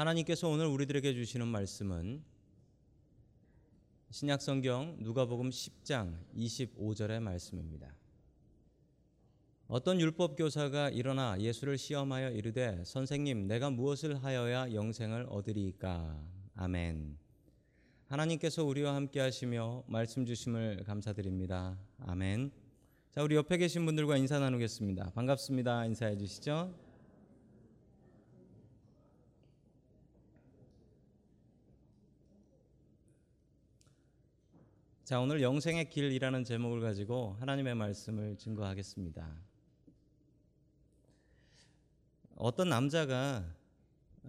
하나님께서 오늘 우리들에게 주시는 말씀은 신약성경 누가복음 10장 25절의 말씀입니다. 어떤 율법 교사가 일어나 예수를 시험하여 이르되 선생님 내가 무엇을 하여야 영생을 얻으리까 아멘. 하나님께서 우리와 함께 하시며 말씀 주심을 감사드립니다. 아멘. 자, 우리 옆에 계신 분들과 인사 나누겠습니다. 반갑습니다. 인사해 주시죠. 자, 오늘 영생의 길이라는 제목을 가지고 하나님의 말씀을 증거하겠습니다. 어떤 남자가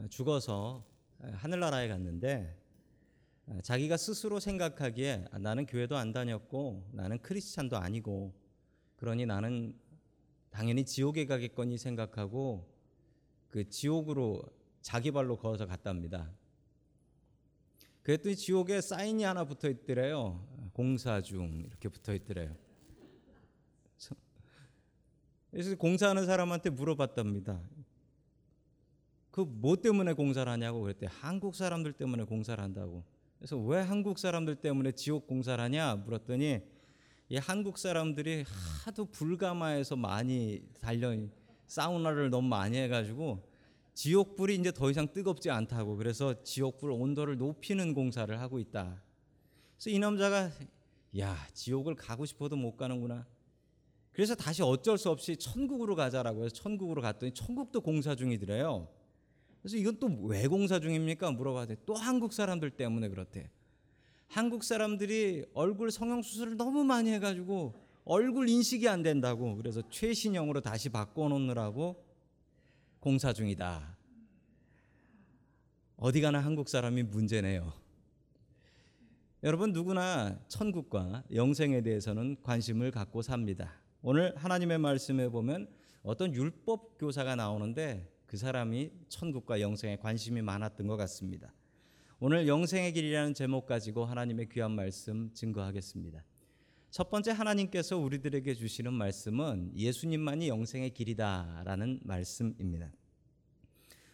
죽어서 하늘나라에 갔는데 자기가 스스로 생각하기에 나는 교회도 안 다녔고 나는 크리스찬도 아니고 그러니 나는 당연히 지옥에 가겠거니 생각하고 그 지옥으로 자기 발로 걸어서 갔답니다. 그랬더니 지옥에 사인이 하나 붙어 있더래요. 공사 중 이렇게 붙어 있더래요. 그래서 공사하는 사람한테 물어봤답니다. 그 뭐 때문에 공사를 하냐고 그랬대. 한국 사람들 때문에 공사를 한다고. 그래서 왜 한국 사람들 때문에 지옥 공사를 하냐 물었더니 이 한국 사람들이 하도 불가마에서 많이 달려 사우나를 너무 많이 해가지고 지옥불이 이제 더 이상 뜨겁지 않다고 그래서 지옥불 온도를 높이는 공사를 하고 있다. 그래서 이 남자가 야 지옥을 가고 싶어도 못 가는구나. 그래서 다시 어쩔 수 없이 천국으로 가자라고 해서 천국으로 갔더니 천국도 공사 중이더래요. 그래서 이건 또 왜 공사 중입니까? 물어봤더니 또 한국 사람들 때문에 그렇대. 한국 사람들이 얼굴 성형 수술을 너무 많이 해가지고 얼굴 인식이 안 된다고 그래서 최신형으로 다시 바꿔놓느라고 공사 중이다. 어디 가나 한국 사람이 문제네요. 여러분 누구나 천국과 영생에 대해서는 관심을 갖고 삽니다. 오늘 하나님의 말씀에 보면 어떤 율법 교사가 나오는데 그 사람이 천국과 영생에 관심이 많았던 것 같습니다. 오늘 영생의 길이라는 제목 가지고 하나님의 귀한 말씀 증거하겠습니다. 첫 번째 하나님께서 우리들에게 주시는 말씀은 예수님만이 영생의 길이다라는 말씀입니다.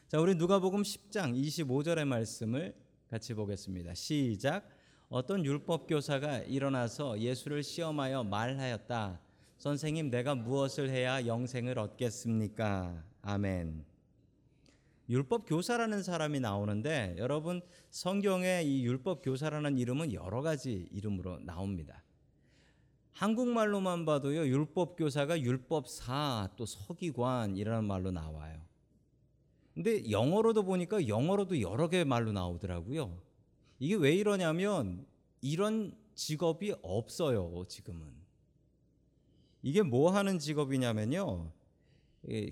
자, 우리 누가복음 10장 25절의 말씀을 같이 보겠습니다. 시작. 어떤 율법 교사가 일어나서 예수를 시험하여 말하였다. 선생님, 내가 무엇을 해야 영생을 얻겠습니까? 아멘. 율법 교사라는 사람이 나오는데 여러분 성경에 이 율법 교사라는 이름은 여러 가지 이름으로 나옵니다. 한국말로만 봐도요 율법 교사가 율법사 또 서기관이라는 말로 나와요. 근데 영어로도 보니까 영어로도 여러 개의 말로 나오더라고요. 이게 왜 이러냐면 이런 직업이 없어요, 지금은. 이게 뭐 하는 직업이냐면요.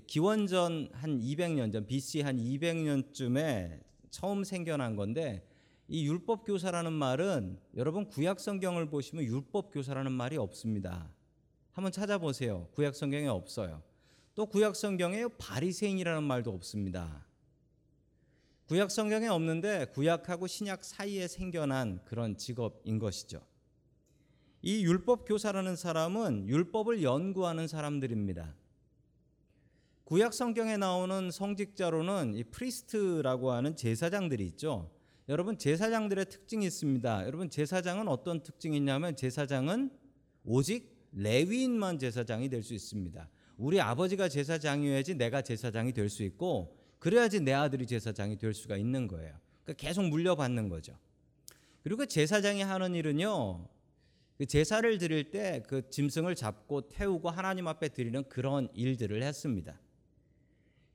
기원전 한 200년 전 BC 한 200년쯤에 처음 생겨난 건데 이 율법 교사라는 말은 여러분 구약 성경을 보시면 율법 교사라는 말이 없습니다. 한번 찾아보세요. 구약 성경에 없어요. 또 구약 성경에 바리새인이라는 말도 없습니다. 구약 성경에 없는데 구약하고 신약 사이에 생겨난 그런 직업인 것이죠. 이 율법 교사라는 사람은 율법을 연구하는 사람들입니다. 구약 성경에 나오는 성직자로는 이 priest라고 하는 제사장들이 있죠. 여러분 제사장들의 특징이 있습니다. 여러분 제사장은 어떤 특징이 있냐면 제사장은 오직 레위인만 제사장이 될 수 있습니다. 우리 아버지가 제사장이어야지 내가 제사장이 될 수 있고 그래야지 내 아들이 제사장이 될 수가 있는 거예요. 그러니까 계속 물려받는 거죠. 그리고 제사장이 하는 일은요. 그 제사를 드릴 때 그 짐승을 잡고 태우고 하나님 앞에 드리는 그런 일들을 했습니다.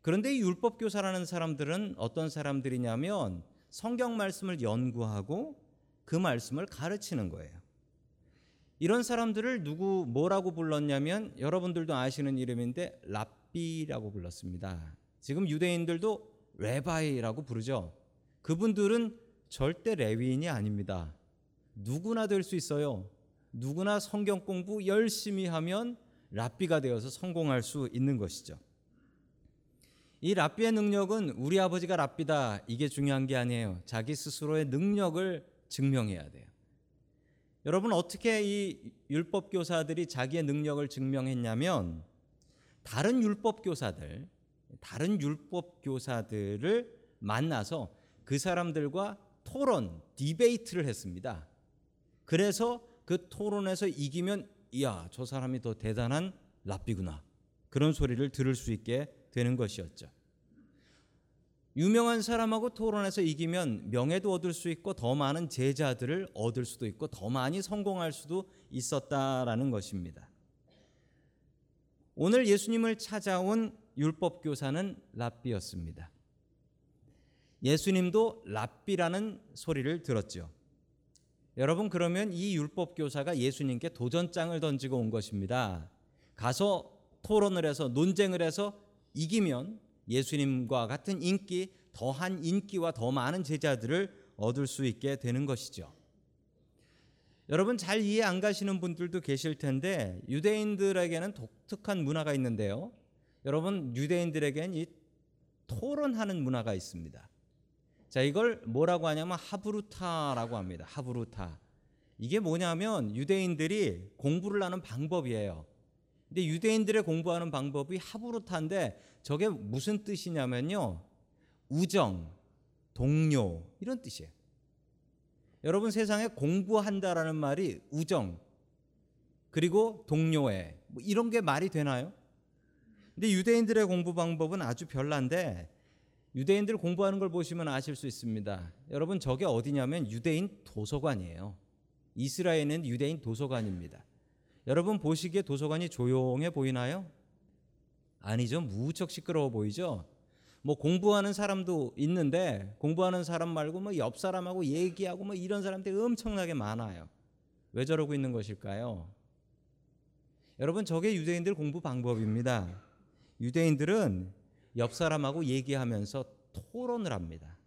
그런데 이 율법 교사라는 사람들은 어떤 사람들이냐면 성경 말씀을 연구하고 그 말씀을 가르치는 거예요. 이런 사람들을 누구 뭐라고 불렀냐면 여러분들도 아시는 이름인데 랍비라고 불렀습니다. 지금 유대인들도 rabbi라고 부르죠. 그분들은 절대 레위인이 아닙니다. 누구나 될 수 있어요. 누구나 성경 공부 열심히 하면 랍비가 되어서 성공할 수 있는 것이죠. 이 랍비의 능력은 우리 아버지가 랍비다 이게 중요한 게 아니에요. 자기 스스로의 능력을 증명해야 돼요. 여러분 어떻게 이 율법 교사들이 자기의 능력을 증명했냐면 다른 율법 교사들, 다른 율법 교사들을 만나서 그 사람들과 토론, 디베이트를 했습니다. 그래서 그 토론에서 이기면 이야, 저 사람이 더 대단한 랍비구나. 그런 소리를 들을 수 있게 되는 것이었죠. 유명한 사람하고 토론해서 이기면 명예도 얻을 수 있고 더 많은 제자들을 얻을 수도 있고 더 많이 성공할 수도 있었다라는 것입니다. 오늘 예수님을 찾아온 율법 교사는 랍비였습니다. 예수님도 랍비라는 소리를 들었죠. 여러분 그러면 이 율법 교사가 예수님께 도전장을 던지고 온 것입니다. 가서 토론을 해서 논쟁을 해서 이기면 예수님과 같은 인기, 더한 인기와 더 많은 제자들을 얻을 수 있게 되는 것이죠. 여러분 잘 이해 안 가시는 분들도 계실 텐데 유대인들에게는 독특한 문화가 있는데요. 여러분 유대인들에게는 이 토론하는 문화가 있습니다. 자, 이걸 뭐라고 하냐면 하브루타라고 합니다. 하브루타. 이게 뭐냐면 유대인들이 공부를 하는 방법이에요. 근데 유대인들의 공부하는 방법이 하브루타인데 저게 무슨 뜻이냐면요. 우정, 동료 이런 뜻이에요. 여러분 세상에 공부한다라는 말이 우정 그리고 동료애 뭐 이런 게 말이 되나요? 근데 유대인들의 공부 방법은 아주 별난데 유대인들 공부하는 걸 보시면 아실 수 있습니다. 여러분 저게 어디냐면 유대인 도서관이에요. 이스라엘은 유대인 도서관입니다. 여러분 보시기에 도서관이 조용해 보이나요? 아니죠. 무척 시끄러워 보이죠. 뭐 공부하는 사람도 있는데 공부하는 사람 말고 뭐 옆 사람하고 얘기하고 뭐 이런 사람들이 엄청나게 많아요. 왜 저러고 있는 것일까요? 여러분 저게 유대인들 공부 방법입니다. 유대인들은 옆 사람하고 얘기하면서 토론을 합니다.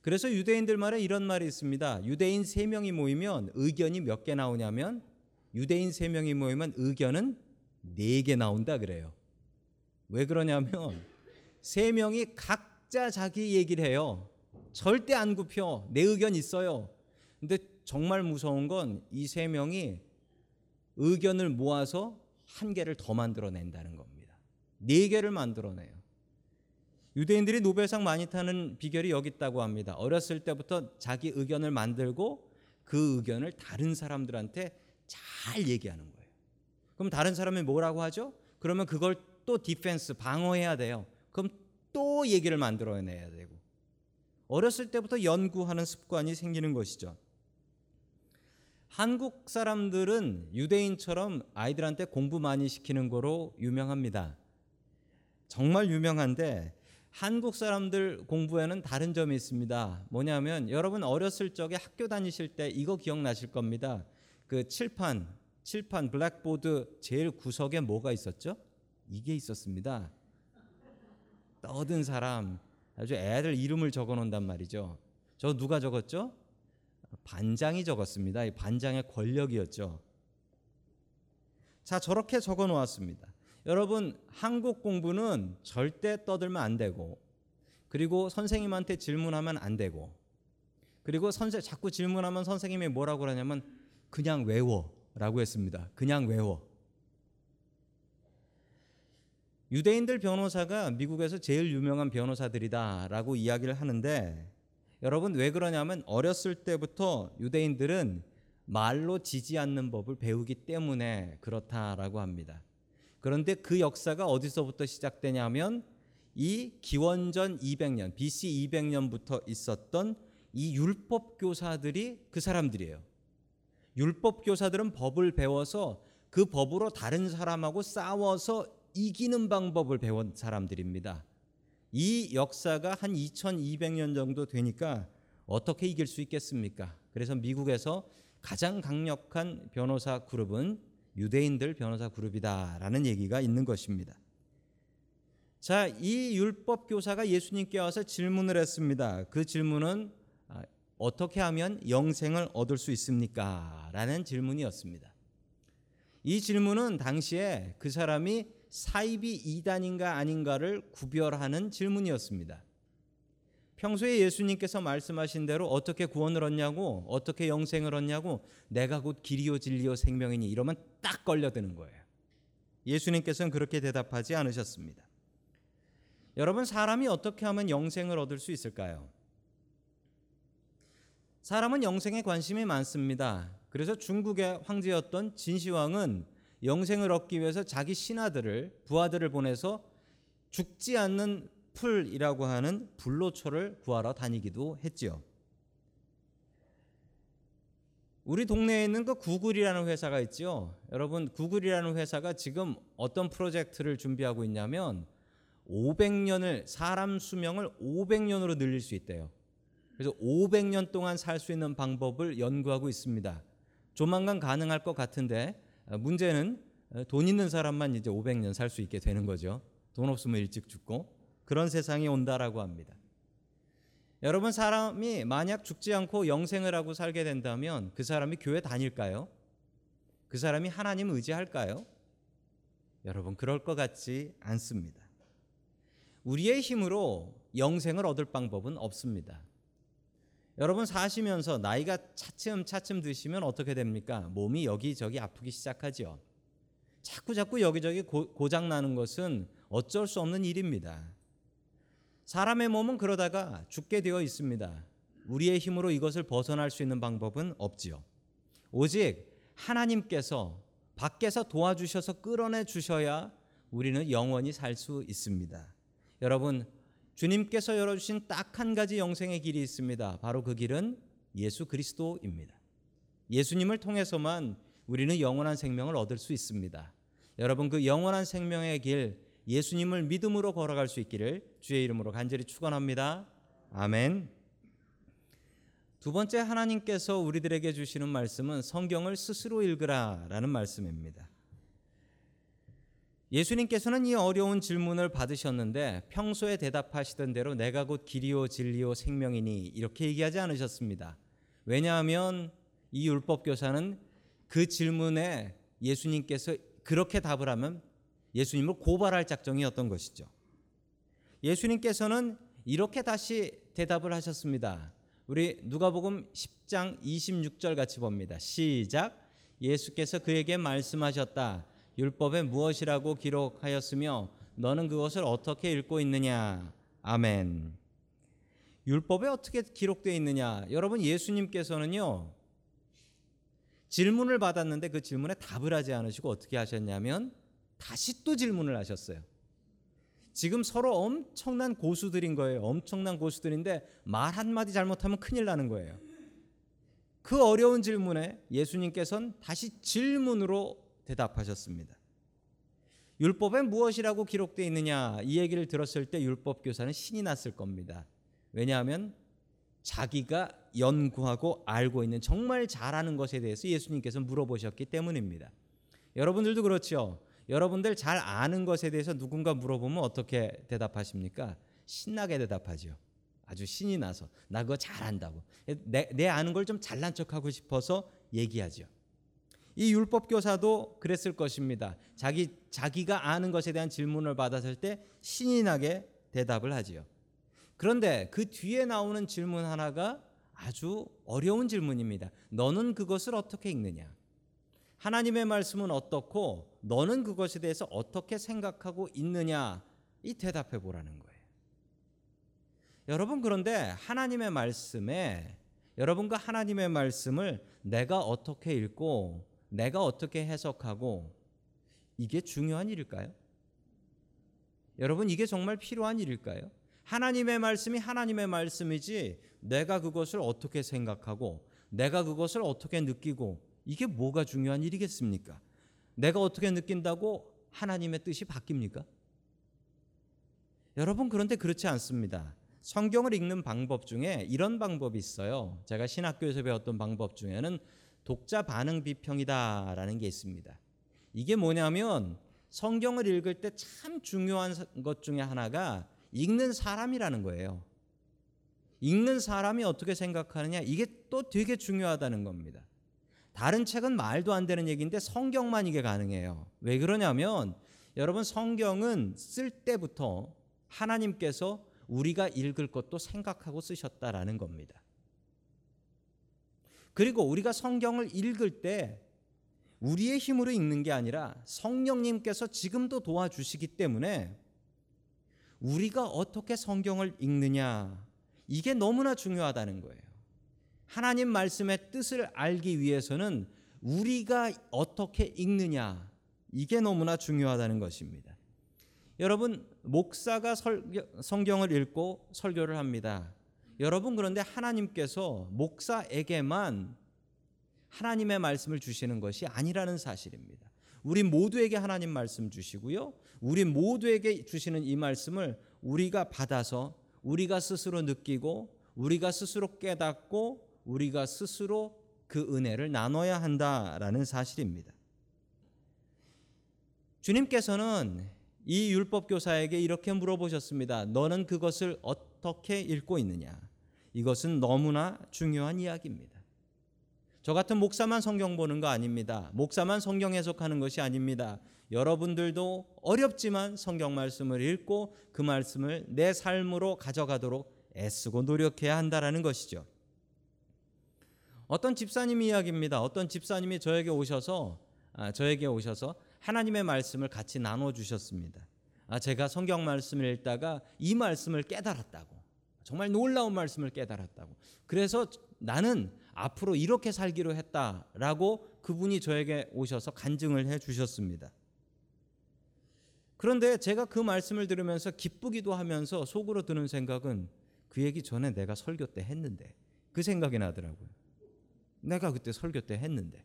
그래서 유대인들 말에 이런 말이 있습니다. 유대인 세 명이 모이면 의견이 몇 개 나오냐면 유대인 세 명이 모이면 의견은 네개 나온다 그래요. 왜 그러냐면 세 명이 각자 자기 얘기를 해요. 절대 안 굽혀. 내 의견 있어요. 근데 정말 무서운 건이세 명이 의견을 모아서 한 개를 더 만들어낸다는 겁니다. 네 개를 만들어내요. 유대인들이 노벨상 많이 타는 비결이 여기 있다고 합니다. 어렸을 때부터 자기 의견을 만들고 그 의견을 다른 사람들한테 잘 얘기하는 거예요. 그럼 다른 사람이 뭐라고 하죠? 그러면 그걸 또 디펜스 방어해야 돼요. 그럼 또 얘기를 만들어내야 되고 어렸을 때부터 연구하는 습관이 생기는 것이죠. 한국 사람들은 유대인처럼 아이들한테 공부 많이 시키는 거로 유명합니다. 정말 유명한데 한국 사람들 공부에는 다른 점이 있습니다. 뭐냐면 여러분 어렸을 적에 학교 다니실 때 이거 기억나실 겁니다. 그 칠판, 칠판 블랙보드 제일 구석에 뭐가 있었죠? 이게 있었습니다. 떠든 사람 아주 애들 이름을 적어 놓는단 말이죠. 저 누가 적었죠? 반장이 적었습니다. 반장의 권력이었죠. 자, 저렇게 적어 놓았습니다. 여러분, 한국 공부는 절대 떠들면 안 되고, 그리고 선생님한테 질문하면 안 되고, 그리고 선생 자꾸 질문하면 선생님이 뭐라고 그러냐면 그냥 외워라고 했습니다. 그냥 외워. 유대인들 변호사가 미국에서 제일 유명한 변호사들이다라고 이야기를 하는데 여러분 왜 그러냐면 어렸을 때부터 유대인들은 말로 지지 않는 법을 배우기 때문에 그렇다라고 합니다. 그런데 그 역사가 어디서부터 시작되냐면 이 기원전 200년, BC 200년부터 있었던 이 율법 교사들이 그 사람들이에요. 율법 교사들은 법을 배워서 그 법으로 다른 사람하고 싸워서 이기는 방법을 배운 사람들입니다. 이 역사가 한 2200년 정도 되니까 어떻게 이길 수 있겠습니까? 그래서 미국에서 가장 강력한 변호사 그룹은 유대인들 변호사 그룹이다라는 얘기가 있는 것입니다. 자, 이 율법 교사가 예수님께 와서 질문을 했습니다. 그 질문은 아, 어떻게 하면 영생을 얻을 수 있습니까? 라는 질문이었습니다. 이 질문은 당시에 그 사람이 사입이 이단인가 아닌가를 구별하는 질문이었습니다. 평소에 예수님께서 말씀하신 대로 어떻게 구원을 얻냐고 어떻게 영생을 얻냐고 내가 곧 길이요 진리요 생명이니 이러면 딱 걸려드는 거예요. 예수님께서는 그렇게 대답하지 않으셨습니다. 여러분 사람이 어떻게 하면 영생을 얻을 수 있을까요? 사람은 영생에 관심이 많습니다. 그래서 중국의 황제였던 진시황은 영생을 얻기 위해서 자기 신하들을 부하들을 보내서 죽지 않는 풀이라고 하는 불로초를 구하러 다니기도 했지요. 우리 동네에 있는 그 구글이라는 회사가 있죠. 여러분 구글이라는 회사가 지금 어떤 프로젝트를 준비하고 있냐면 500년을 사람 수명을 500년으로 늘릴 수 있대요. 그래서 500년 동안 살 수 있는 방법을 연구하고 있습니다. 조만간 가능할 것 같은데 문제는 돈 있는 사람만 이제 500년 살 수 있게 되는 거죠. 돈 없으면 일찍 죽고 그런 세상이 온다라고 합니다. 여러분 사람이 만약 죽지 않고 영생을 하고 살게 된다면 그 사람이 교회 다닐까요? 그 사람이 하나님 의지할까요? 여러분 그럴 것 같지 않습니다. 우리의 힘으로 영생을 얻을 방법은 없습니다. 여러분 사시면서 나이가 차츰 차츰 드시면 어떻게 됩니까? 몸이 여기저기 아프기 시작하죠. 자꾸 자꾸 여기저기 고, 장 나는 것은 어쩔 수 없는 일입니다. 사람의 몸은 그러다가 죽게 되어 있습니다. 우리의 힘으로 이것을 벗어날 수 있는 방법은 없지요. 오직 하나님께서 밖에서 도와주셔서 끌어내 주셔야 우리는 영원히 살 수 있습니다. 여러분, 주님께서 열어주신 딱 한 가지 영생의 길이 있습니다. 바로 그 길은 예수 그리스도입니다. 예수님을 통해서만 우리는 영원한 생명을 얻을 수 있습니다. 여러분, 그 영원한 생명의 길, 예수님을 믿음으로 걸어갈 수 있기를 주의 이름으로 간절히 축원합니다. 아멘. 두 번째 하나님께서 우리들에게 주시는 말씀은 성경을 스스로 읽으라라는 말씀입니다. 예수님께서는 이 어려운 질문을 받으셨는데 평소에 대답하시던 대로 내가 곧 길이요 진리요 생명이니 이렇게 얘기하지 않으셨습니다. 왜냐하면 이 율법 교사는 그 질문에 예수님께서 그렇게 답을 하면 예수님을 고발할 작정이었던 것이죠. 예수님께서는 이렇게 다시 대답을 하셨습니다. 우리 누가복음 10장 26절 같이 봅니다. 시작. 예수께서 그에게 말씀하셨다. 율법에 무엇이라고 기록하였으며 너는 그것을 어떻게 읽고 있느냐? 아멘. 율법에 어떻게 기록되어 있느냐? 여러분 예수님께서는요. 질문을 받았는데 그 질문에 답을 하지 않으시고 어떻게 하셨냐면 다시 또 질문을 하셨어요. 지금 서로 엄청난 고수들인 거예요. 엄청난 고수들인데 말 한마디 잘못하면 큰일 나는 거예요. 그 어려운 질문에 예수님께서는 다시 질문으로 대답하셨습니다. 율법에 무엇이라고 기록되어 있느냐 이 얘기를 들었을 때 율법 교사는 신이 났을 겁니다. 왜냐하면 자기가 연구하고 알고 있는 정말 잘하는 것에 대해서 예수님께서 물어보셨기 때문입니다. 여러분들도 그렇죠. 여러분들 잘 아는 것에 대해서 누군가 물어보면 어떻게 대답하십니까? 신나게 대답하죠. 아주 신이 나서 나 그거 잘 안다고 내, 내 아는 걸 좀 잘난 척하고 싶어서 얘기하죠. 이 율법 교사도 그랬을 것입니다. 자기 자기가 아는 것에 대한 질문을 받았을 때 신이 나게 대답을 하지요. 그런데 그 뒤에 나오는 질문 하나가 아주 어려운 질문입니다. 너는 그것을 어떻게 읽느냐? 하나님의 말씀은 어떻고 너는 그것에 대해서 어떻게 생각하고 있느냐 이 대답해 보라는 거예요. 여러분 그런데 하나님의 말씀에 여러분과 하나님의 말씀을 내가 어떻게 읽고 내가 어떻게 해석하고 이게 중요한 일일까요? 여러분 이게 정말 필요한 일일까요? 하나님의 말씀이 하나님의 말씀이지 내가 그것을 어떻게 생각하고 내가 그것을 어떻게 느끼고 이게 뭐가 중요한 일이겠습니까? 내가 어떻게 느낀다고 하나님의 뜻이 바뀝니까? 여러분 그런데 그렇지 않습니다. 성경을 읽는 방법 중에 이런 방법이 있어요. 제가 신학교에서 배웠던 방법 중에는 독자 반응 비평이다라는 게 있습니다. 이게 뭐냐면 성경을 읽을 때 참 중요한 것 중에 하나가 읽는 사람이라는 거예요. 읽는 사람이 어떻게 생각하느냐 이게 또 되게 중요하다는 겁니다. 다른 책은 말도 안 되는 얘기인데 성경만 이게 가능해요. 왜 그러냐면 여러분 성경은 쓸 때부터 하나님께서 우리가 읽을 것도 생각하고 쓰셨다라는 겁니다. 그리고 우리가 성경을 읽을 때 우리의 힘으로 읽는 게 아니라 성령님께서 지금도 도와주시기 때문에 우리가 어떻게 성경을 읽느냐 이게 너무나 중요하다는 거예요. 하나님 말씀의 뜻을 알기 위해서는 우리가 어떻게 읽느냐 이게 너무나 중요하다는 것입니다. 여러분 목사가 설교, 성경을 읽고 설교를 합니다. 여러분 그런데 하나님께서 목사에게만 하나님의 말씀을 주시는 것이 아니라는 사실입니다. 우리 모두에게 하나님 말씀 주시고요. 우리 모두에게 주시는 이 말씀을 우리가 받아서 우리가 스스로 느끼고 우리가 스스로 깨닫고 우리가 스스로 그 은혜를 나눠야 한다라는 사실입니다. 주님께서는 이 율법 교사에게 이렇게 물어보셨습니다. 너는 그것을 어떻게 읽고 있느냐? 이것은 너무나 중요한 이야기입니다. 저 같은 목사만 성경 보는 거 아닙니다. 목사만 성경 해석하는 것이 아닙니다. 여러분들도 어렵지만 성경 말씀을 읽고 그 말씀을 내 삶으로 가져가도록 애쓰고 노력해야 한다라는 것이죠. 어떤 집사님 이야기입니다. 어떤 집사님이 저에게 오셔서 아, 저에게 오셔서 하나님의 말씀을 같이 나눠 주셨습니다. 아, 제가 성경 말씀을 읽다가 이 말씀을 깨달았다고. 정말 놀라운 말씀을 깨달았다고. 그래서 나는 앞으로 이렇게 살기로 했다라고 그분이 저에게 오셔서 간증을 해 주셨습니다. 그런데 제가 그 말씀을 들으면서 기쁘기도 하면서 속으로 드는 생각은 그 얘기 전에 내가 설교 때 했는데 그 생각이 나더라고요. 내가 그때 설교 때 했는데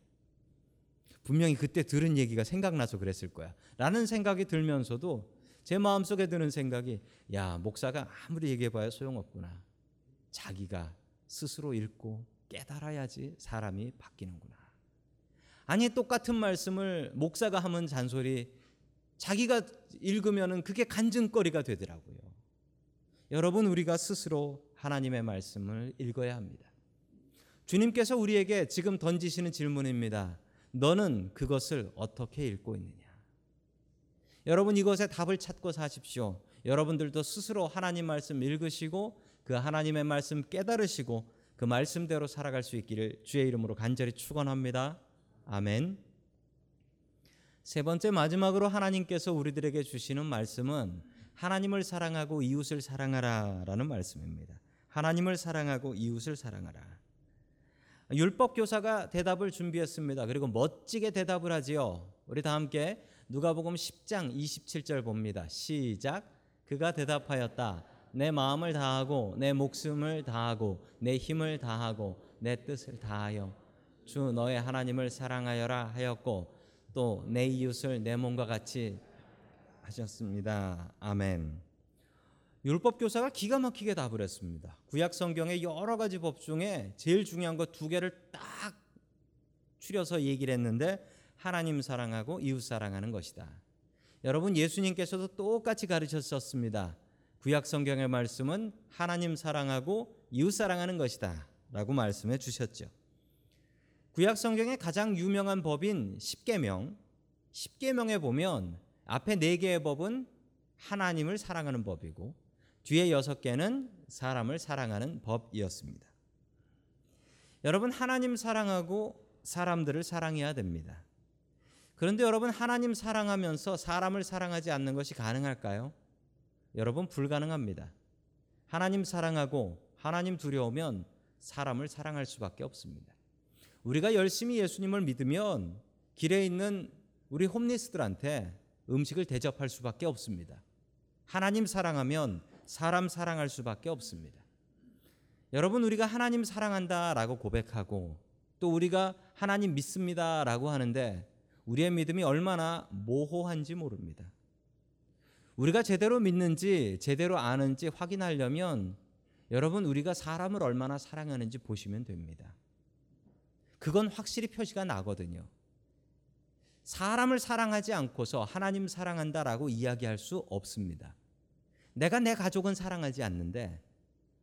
분명히 그때 들은 얘기가 생각나서 그랬을 거야. 라는 생각이 들면서도 제 마음속에 드는 생각이 야, 목사가 아무리 얘기해 봐야 소용없구나. 자기가 스스로 읽고 깨달아야지 사람이 바뀌는구나. 아니 똑같은 말씀을 목사가 하면 잔소리 자기가 읽으면은 그게 간증거리가 되더라고요. 여러분 우리가 스스로 하나님의 말씀을 읽어야 합니다. 주님께서 우리에게 지금 던지시는 질문입니다. 너는 그것을 어떻게 읽고 있느냐? 여러분 이것에 답을 찾고 사십시오. 여러분들도 스스로 하나님 말씀 읽으시고 그 하나님의 말씀 깨달으시고 그 말씀대로 살아갈 수 있기를 주의 이름으로 간절히 축원합니다. 아멘. 세 번째 마지막으로 하나님께서 우리들에게 주시는 말씀은 하나님을 사랑하고 이웃을 사랑하라라는 말씀입니다. 하나님을 사랑하고 이웃을 사랑하라. 율법 교사가 대답을 준비했습니다. 그리고 멋지게 대답을 하지요. 우리 다 함께 누가복음 10장 27절 봅니다. 시작. 그가 대답하였다. 내 마음을 다하고 내 목숨을 다하고 내 힘을 다하고 내 뜻을 다하여 주 너의 하나님을 사랑하여라 하였고 또 내 이웃을 내 몸과 같이 하셨습니다. 아멘. 율법 교사가 기가 막히게 답을 했습니다. 구약 성경의 여러 가지 법 중에 제일 중요한 것 두 개를 딱 추려서 얘기를 했는데 하나님 사랑하고 이웃 사랑하는 것이다. 여러분 예수님께서도 똑같이 가르쳤었습니다. 구약 성경의 말씀은 하나님 사랑하고 이웃 사랑하는 것이다라고 말씀해 주셨죠. 구약 성경의 가장 유명한 법인 십계명, 십계명에 보면 앞에 네 개의 법은 하나님을 사랑하는 법이고 뒤에 여섯 개는 사람을 사랑하는 법이었습니다. 여러분 하나님 사랑하고 사람들을 사랑해야 됩니다. 그런데 여러분 하나님 사랑하면서 사람을 사랑하지 않는 것이 가능할까요? 여러분 불가능합니다. 하나님 사랑하고 하나님 두려우면 사람을 사랑할 수밖에 없습니다. 우리가 열심히 예수님을 믿으면 길에 있는 우리 홈리스들한테 음식을 대접할 수밖에 없습니다. 하나님 사랑하면 사람 사랑할 수밖에 없습니다. 여러분 우리가 하나님 사랑한다라고 고백하고 또 우리가 하나님 믿습니다라고 하는데 우리의 믿음이 얼마나 모호한지 모릅니다. 우리가 제대로 믿는지 제대로 아는지 확인하려면 여러분 우리가 사람을 얼마나 사랑하는지 보시면 됩니다. 그건 확실히 표시가 나거든요. 사람을 사랑하지 않고서 하나님 사랑한다라고 이야기할 수 없습니다. 내가 내 가족은 사랑하지 않는데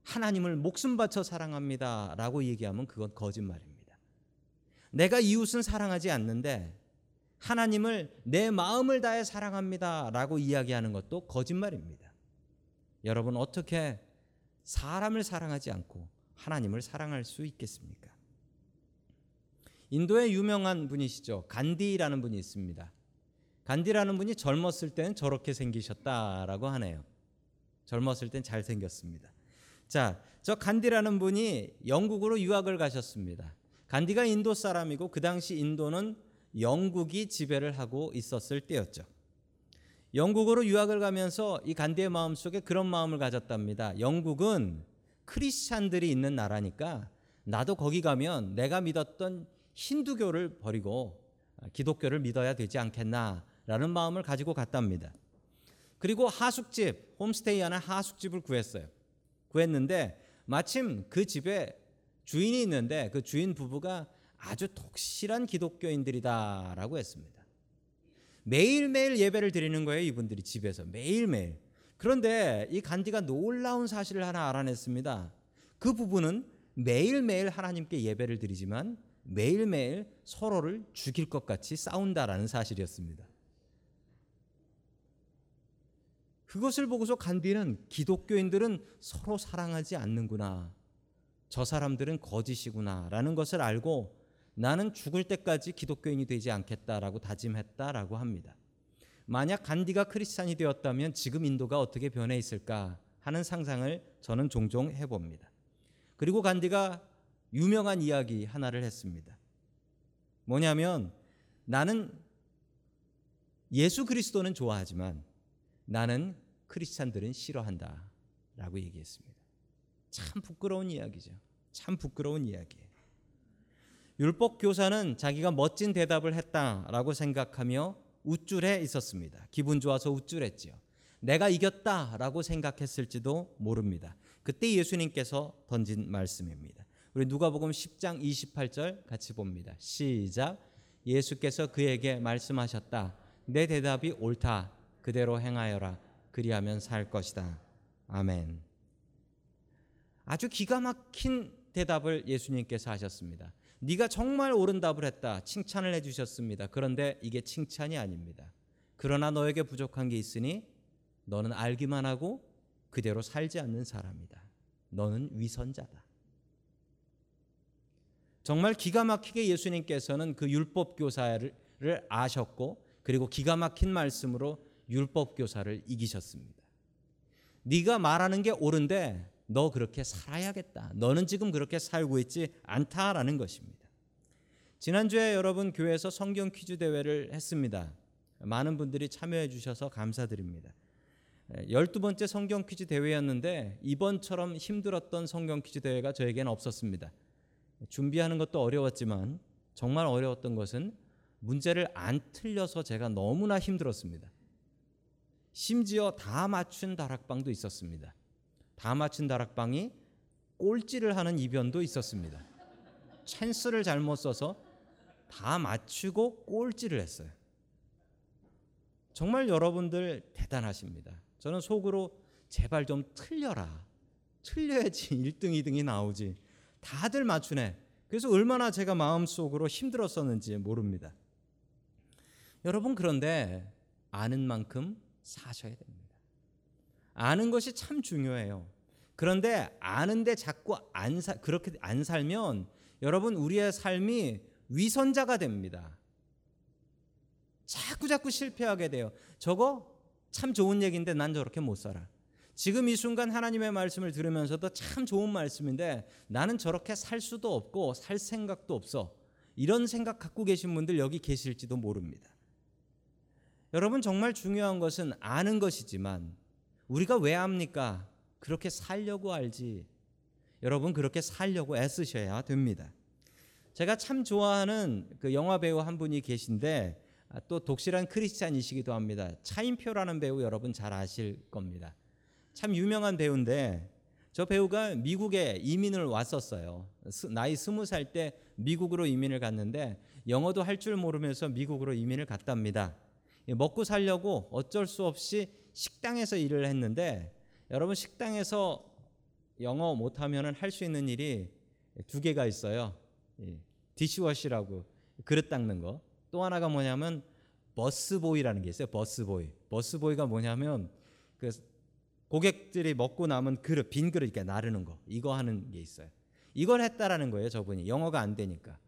하나님을 목숨 바쳐 사랑합니다라고 얘기하면 그건 거짓말입니다. 내가 이웃은 사랑하지 않는데 하나님을 내 마음을 다해 사랑합니다 라고 이야기하는 것도 거짓말입니다. 여러분 어떻게 사람을 사랑하지 않고 하나님을 사랑할 수 있겠습니까? 인도의 유명한 분이시죠. 간디라는 분이 있습니다. 간디라는 분이 젊었을 때는 저렇게 생기셨다라고 하네요. 젊었을 땐 잘생겼습니다. 자, 저 간디라는 분이 영국으로 유학을 가셨습니다. 간디가 인도 사람이고 그 당시 인도는 영국이 지배를 하고 있었을 때였죠. 영국으로 유학을 가면서 이 간디의 마음속에 그런 마음을 가졌답니다. 영국은 크리스찬들이 있는 나라니까 나도 거기 가면 내가 믿었던 힌두교를 버리고 기독교를 믿어야 되지 않겠나라는 마음을 가지고 갔답니다. 그리고 하숙집, 홈스테이 하는 하숙집을 구했어요. 구했는데 마침 그 집에 주인이 있는데 그 주인 부부가 아주 독실한 기독교인들이다라고 했습니다. 매일매일 예배를 드리는 거예요, 이분들이 집에서. 매일매일. 그런데 이 간디가 놀라운 사실을 하나 알아냈습니다. 그 부부는 매일매일 하나님께 예배를 드리지만 매일매일 서로를 죽일 것 같이 싸운다라는 사실이었습니다. 그것을 보고서 간디는 기독교인들은 서로 사랑하지 않는구나. 저 사람들은 거짓이구나라는 것을 알고 나는 죽을 때까지 기독교인이 되지 않겠다라고 다짐했다라고 합니다. 만약 간디가 크리스찬이 되었다면 지금 인도가 어떻게 변해 있을까 하는 상상을 저는 종종 해봅니다. 그리고 간디가 유명한 이야기 하나를 했습니다. 뭐냐면 나는 예수 그리스도는 좋아하지만 나는 크리스찬들은 싫어한다. 라고 얘기했습니다. 참 부끄러운 이야기죠. 참 부끄러운 이야기예요. 율법 교사는 자기가 멋진 대답을 했다라고 생각하며 우쭐해 있었습니다. 기분 좋아서 우쭐했지요. 내가 이겼다라고 생각했을지도 모릅니다. 그때 예수님께서 던진 말씀입니다. 우리 누가복음 10장 28절 같이 봅니다. 시작. 예수께서 그에게 말씀하셨다. 내 대답이 옳다. 그대로 행하여라. 그리하면 살 것이다. 아멘. 아주 기가 막힌 대답을 예수님께서 하셨습니다. 네가 정말 옳은 답을 했다. 칭찬을 해 주셨습니다. 그런데 이게 칭찬이 아닙니다. 그러나 너에게 부족한 게 있으니 너는 알기만 하고 그대로 살지 않는 사람이다. 너는 위선자다. 정말 기가 막히게 예수님께서는 그 율법 교사를 아셨고 그리고 기가 막힌 말씀으로 율법 교사를 이기셨습니다. 네가 말하는 게 옳은데 너 그렇게 살아야겠다. 너는 지금 그렇게 살고 있지 않다라는 것입니다. 지난주에 여러분 교회에서 성경 퀴즈 대회를 했습니다. 많은 분들이 참여해 주셔서 감사드립니다. 12번째 성경 퀴즈 대회였는데 이번처럼 힘들었던 성경 퀴즈 대회가 저에게는 없었습니다. 준비하는 것도 어려웠지만 정말 어려웠던 것은 문제를 안 틀려서 제가 너무나 힘들었습니다. 심지어 다 맞춘 다락방도 있었습니다. 다 맞춘 다락방이 꼴찌를 하는 이변도 있었습니다. 찬스를 잘못 써서 다 맞추고 꼴찌를 했어요. 정말 여러분들 대단하십니다. 저는 속으로 제발 좀 틀려라. 틀려야지 1등, 2등이 나오지. 다들 맞추네. 그래서 얼마나 제가 마음속으로 힘들었었는지 모릅니다. 여러분 그런데 아는 만큼 사셔야 됩니다. 아는 것이 참 중요해요. 그런데 아는데 자꾸 안 사, 그렇게 안 살면 여러분 우리의 삶이 위선자가 됩니다. 자꾸 자꾸 실패하게 돼요. 저거 참 좋은 얘기인데 난 저렇게 못 살아. 지금 이 순간 하나님의 말씀을 들으면서도 참 좋은 말씀인데 나는 저렇게 살 수도 없고 살 생각도 없어. 이런 생각 갖고 계신 분들 여기 계실지도 모릅니다. 여러분 정말 중요한 것은 아는 것이지만 우리가 왜 압니까? 그렇게 살려고 알지. 여러분 그렇게 살려고 애쓰셔야 됩니다. 제가 참 좋아하는 그 영화 배우 한 분이 계신데 아, 또 독실한 크리스찬이시기도 합니다. 차인표라는 배우 여러분 잘 아실 겁니다. 참 유명한 배우인데 저 배우가 미국에 이민을 왔었어요. 나이 스무 살 때 미국으로 이민을 갔는데 영어도 할 줄 모르면서 미국으로 이민을 갔답니다. 먹고 살려고 어쩔 수 없이 식당에서 일을 했는데 여러분 식당에서 영어 못하면 할수 있는 일이 두 개가 있어요. dishwash라고 그릇 닦는 거. 또 하나가 뭐냐면 busboy라는 게 있어요. busboy. busboy가 뭐냐면 그 고객들이 먹고 남은 그릇 빈 그릇 이렇게 나르는 거 이거 하는 게 있어요. 이걸 했다라는 거예요. 저분이 영어가 안 되니까.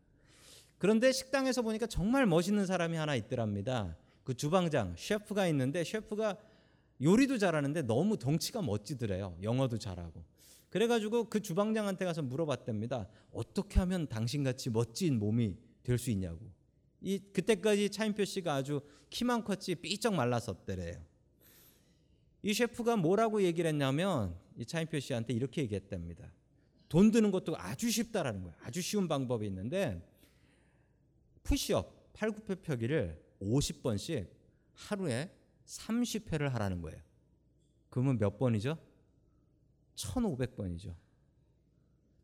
그런데 식당에서 보니까 정말 멋있는 사람이 하나 있더랍니다. 그 주방장 셰프가 있는데 셰프가 요리도 잘하는데 너무 덩치가 멋지더래요. 영어도 잘하고. 그래가지고 그 주방장한테 가서 물어봤답니다. 어떻게 하면 당신같이 멋진 몸이 될 수 있냐고. 이 그때까지 차인표 씨가 아주 키만 컸지 삐쩍 말랐었대래요. 이 셰프가 뭐라고 얘기를 했냐면 이 차인표 씨한테 이렇게 얘기했답니다. 돈 드는 것도 아주 쉽다라는 거예요. 아주 쉬운 방법이 있는데 푸시업 팔굽혀펴기를 50번씩 하루에 30회를 하라는 거예요. 그러면 몇 번이죠? 1500번이죠.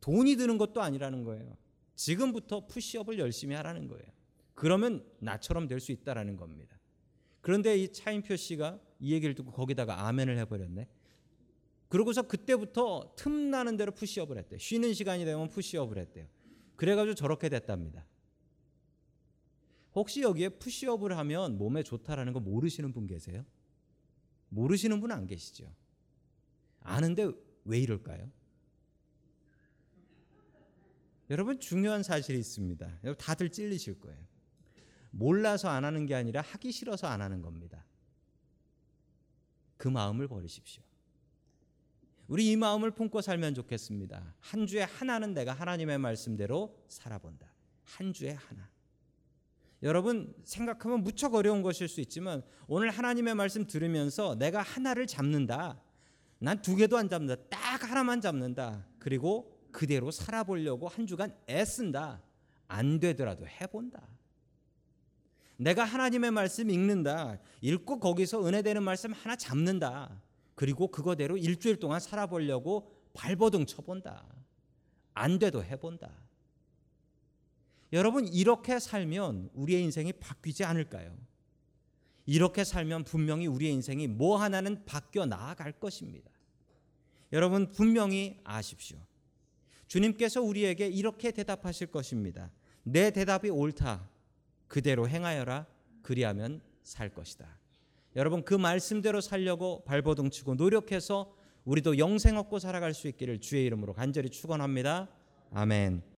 돈이 드는 것도 아니라는 거예요. 지금부터 푸시업을 열심히 하라는 거예요. 그러면 나처럼 될 수 있다라는 겁니다. 그런데 이 차인표 씨가 이 얘기를 듣고 거기다가 아멘을 해버렸네. 그러고서 그때부터 틈나는 대로 푸시업을 했대요. 쉬는 시간이 되면 푸시업을 했대요. 그래가지고 저렇게 됐답니다. 혹시 여기에 푸시업을 하면 몸에 좋다라는 거 모르시는 분 계세요? 모르시는 분 안 계시죠? 아는데 왜 이럴까요? 여러분 중요한 사실이 있습니다. 여러분 다들 찔리실 거예요. 몰라서 안 하는 게 아니라 하기 싫어서 안 하는 겁니다. 그 마음을 버리십시오. 우리 이 마음을 품고 살면 좋겠습니다. 한 주에 하나는 내가 하나님의 말씀대로 살아본다. 한 주에 하나. 여러분 생각하면 무척 어려운 것일 수 있지만 오늘 하나님의 말씀 들으면서 내가 하나를 잡는다. 난 두 개도 안 잡는다. 딱 하나만 잡는다. 그리고 그대로 살아보려고 한 주간 애쓴다. 안 되더라도 해본다. 내가 하나님의 말씀 읽는다. 읽고 거기서 은혜 되는 말씀 하나 잡는다. 그리고 그거대로 일주일 동안 살아보려고 발버둥 쳐본다. 안 돼도 해본다. 여러분 이렇게 살면 우리의 인생이 바뀌지 않을까요? 이렇게 살면 분명히 우리의 인생이 뭐 하나는 바뀌어 나아갈 것입니다. 여러분 분명히 아십시오. 주님께서 우리에게 이렇게 대답하실 것입니다. 내 대답이 옳다. 그대로 행하여라. 그리하면 살 것이다. 여러분 그 말씀대로 살려고 발버둥 치고 노력해서 우리도 영생 얻고 살아갈 수 있기를 주의 이름으로 간절히 축원합니다. 아멘.